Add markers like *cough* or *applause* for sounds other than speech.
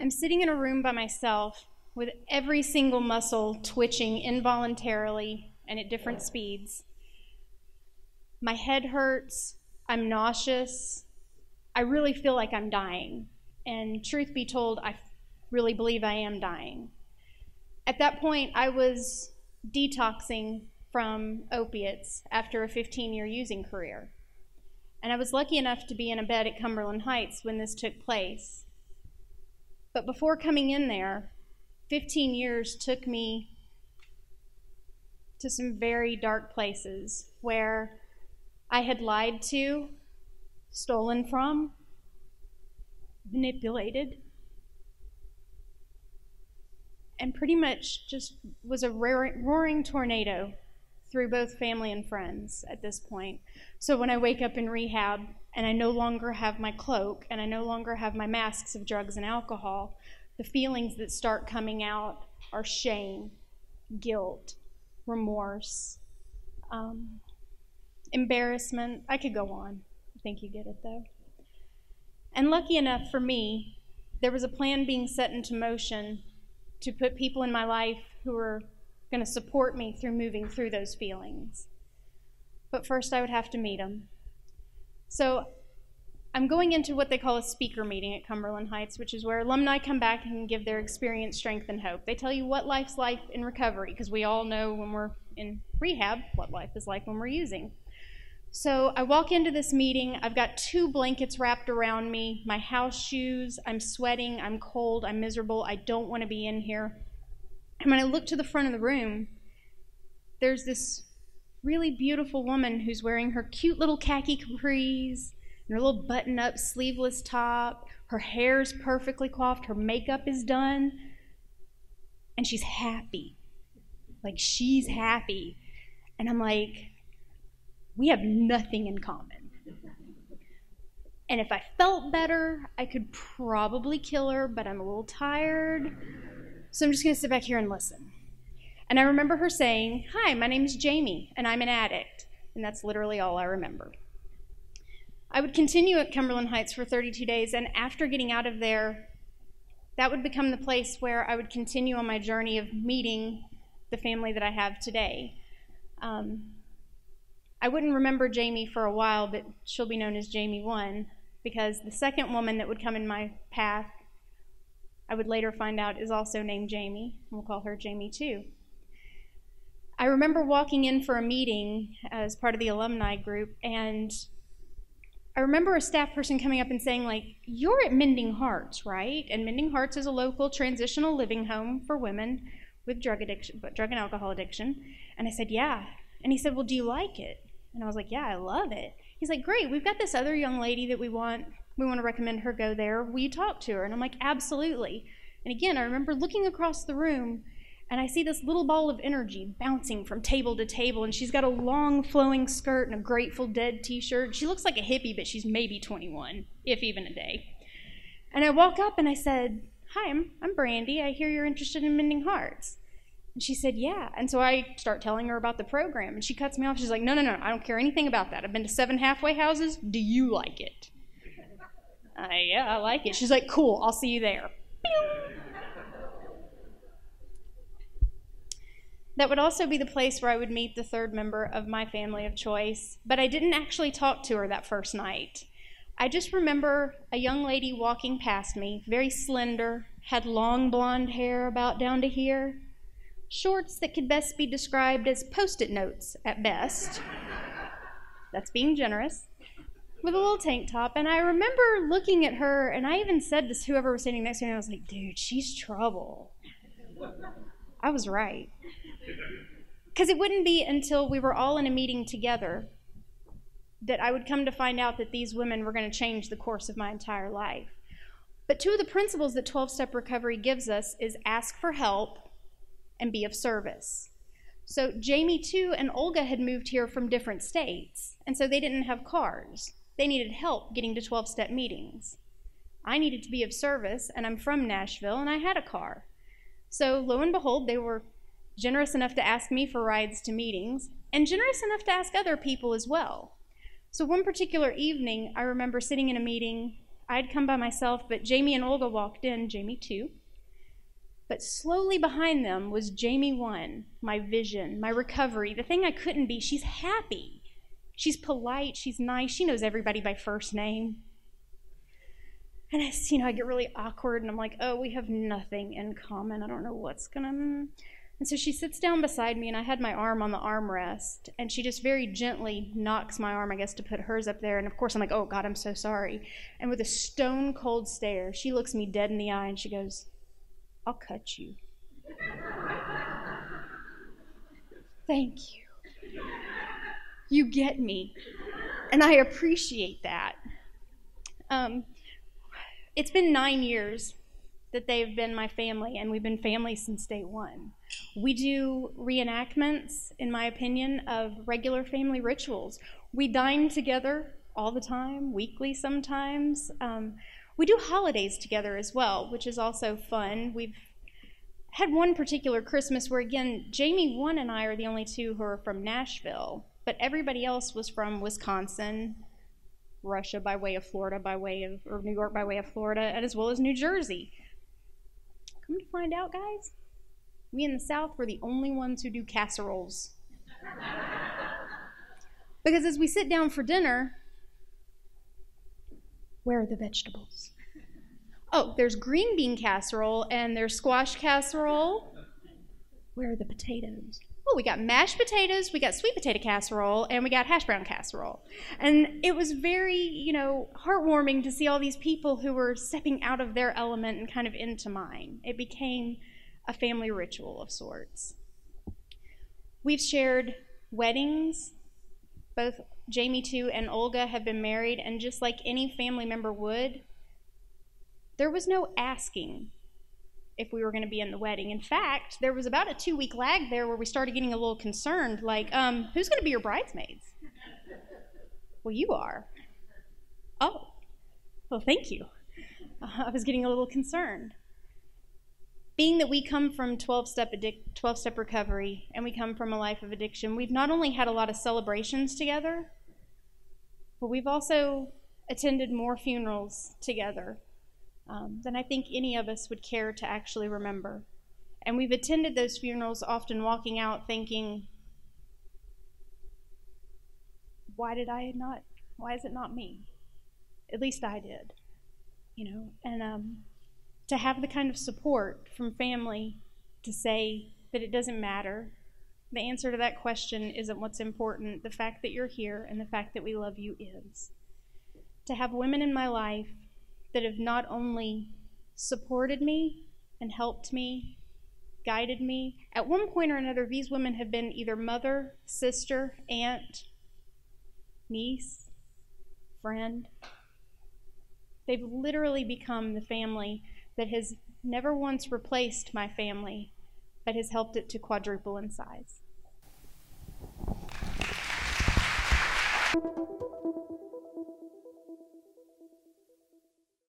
I'm sitting in a room by myself with every single muscle twitching involuntarily and at different speeds. My head hurts. I'm nauseous. I really feel like I'm dying. And truth be told, I really believe I am dying. At that point, I was detoxing from opiates after a 15 year using career. And I was lucky enough to be in a bed at Cumberland Heights when this took place. But before coming in there, 15 years took me to some very dark places where I had lied to, stolen from, manipulated, and pretty much just was a roaring tornado through both family and friends at this point. So when I wake up in rehab and I no longer have my cloak and I no longer have my masks of drugs and alcohol, the feelings that start coming out are shame, guilt, remorse, um, embarrassment. I could go on. I think you get it though. And lucky enough for me, there was a plan being set into motion to put people in my life who were going to support me through moving through those feelings. But first, I would have to meet them. So I'm going into what they call a speaker meeting at Cumberland Heights, which is where alumni come back and give their experience, strength, and hope. They tell you what life's like in recovery, because we all know when we're in rehab what life is like when we're using. So I walk into this meeting. I've got two blankets wrapped around me, my house shoes. I'm sweating. I'm cold. I'm miserable. I don't want to be in here. And when I look to the front of the room, there's this really beautiful woman who's wearing her cute little khaki capris and her little button up sleeveless top. Her hair's perfectly coiffed. Her makeup is done. And she's happy. Like, she's happy. And I'm like, we have nothing in common. And if I felt better, I could probably kill her, but I'm a little tired. So I'm just going to sit back here and listen. And I remember her saying, Hi, my name is Jamie, and I'm an addict. And that's literally all I remember. I would continue at Cumberland Heights for 32 days, and after getting out of there, that would become the place where I would continue on my journey of meeting the family that I have today. Um, I wouldn't remember Jamie for a while, but she'll be known as Jamie 1 because the second woman that would come in my path, I would later find out, is also named Jamie. We'll call her Jamie two. I remember walking in for a meeting as part of the alumni group, and I remember a staff person coming up and saying, like, you're at Mending Hearts, right? And Mending Hearts is a local transitional living home for women with drug addiction, drug and alcohol addiction. And I said, yeah. And he said, well, do you like it? And I was like, yeah, I love it. He's like, great, we've got this other young lady that we want, we want to recommend her go there. Will you talk to her? And I'm like, absolutely. And again, I remember looking across the room and I see this little ball of energy bouncing from table to table, and she's got a long flowing skirt and a Grateful Dead t shirt. She looks like a hippie, but she's maybe 21, if even a day. And I walk up and I said, Hi, I'm, I'm Brandi. I hear you're interested in mending hearts. And she said, Yeah. And so I start telling her about the program. And she cuts me off. She's like, No, no, no. I don't care anything about that. I've been to seven halfway houses. Do you like it? Uh, yeah, I like it. She's like, Cool. I'll see you there. That would also be the place where I would meet the third member of my family of choice. But I didn't actually talk to her that first night. I just remember a young lady walking past me, very slender, had long blonde hair about down to here shorts that could best be described as post it notes at best. That's being generous. With a little tank top. And I remember looking at her, and I even said to whoever was standing next to me, I was like, dude, she's trouble. I was right. Because it wouldn't be until we were all in a meeting together that I would come to find out that these women were going to change the course of my entire life. But two of the principles that 12 step recovery gives us is ask for help and be of service. So Jamie, two, and Olga had moved here from different states, and so they didn't have cars. They needed help getting to 12 step meetings. I needed to be of service, and I'm from Nashville, and I had a car. So lo and behold, they were generous enough to ask me for rides to meetings, and generous enough to ask other people as well. So one particular evening, I remember sitting in a meeting I'd come by myself, but Jamie and Olga walked in, Jamie two. But slowly behind them was Jamie 1, my vision, my recovery, the thing I couldn't be. She's happy. She's polite. She's nice. She knows everybody by first name. And I, you know, I get really awkward and I'm like, oh, we have nothing in common. I don't know what's to. And so she sits down beside me, and I had my arm on the armrest, and she just very gently knocks my arm, I guess, to put hers up there. And of course, I'm like, oh, God, I'm so sorry. And with a stone cold stare, she looks me dead in the eye and she goes, I'll cut you. Thank you. You get me. And I appreciate that. Um, it's been nine years that they've been my family, and we've been family since day one. We do reenactments, in my opinion, of regular family rituals. We dine together all the time, weekly sometimes. Um, we do holidays together as well, which is also fun. We've had one particular Christmas where, again, Jamie one and I are the only two who are from Nashville, but everybody else was from Wisconsin, Russia by way of Florida, by way of, or New York by way of Florida, and as well as New Jersey. Come to find out, guys, we in the South were the only ones who do casseroles. *laughs* because as we sit down for dinner, where are the vegetables? Oh, there's green bean casserole and there's squash casserole. Where are the potatoes? oh, we got mashed potatoes, we got sweet potato casserole, and we got hash brown casserole. And it was very, you know, heartwarming to see all these people who were stepping out of their element and kind of into mine. It became a family ritual of sorts. We've shared weddings. Both Jamie, two, and Olga have been married, and just like any family member would, there was no asking if we were going to be in the wedding. In fact, there was about a two week lag there where we started getting a little concerned like, um, who's going to be your bridesmaids? well, you are. Oh, well, thank you. Uh, *laughs* I was getting a little concerned. Being that we come from 12 step, addic- 12 step recovery and we come from a life of addiction, we've not only had a lot of celebrations together, but we've also attended more funerals together um, than I think any of us would care to actually remember. And we've attended those funerals, often walking out thinking, why did I not, why is it not me? At least I did, you know, and um, to have the kind of support from family to say that it doesn't matter. The answer to that question isn't what's important. The fact that you're here and the fact that we love you is. To have women in my life that have not only supported me and helped me, guided me. At one point or another, these women have been either mother, sister, aunt, niece, friend. They've literally become the family that has never once replaced my family, but has helped it to quadruple in size.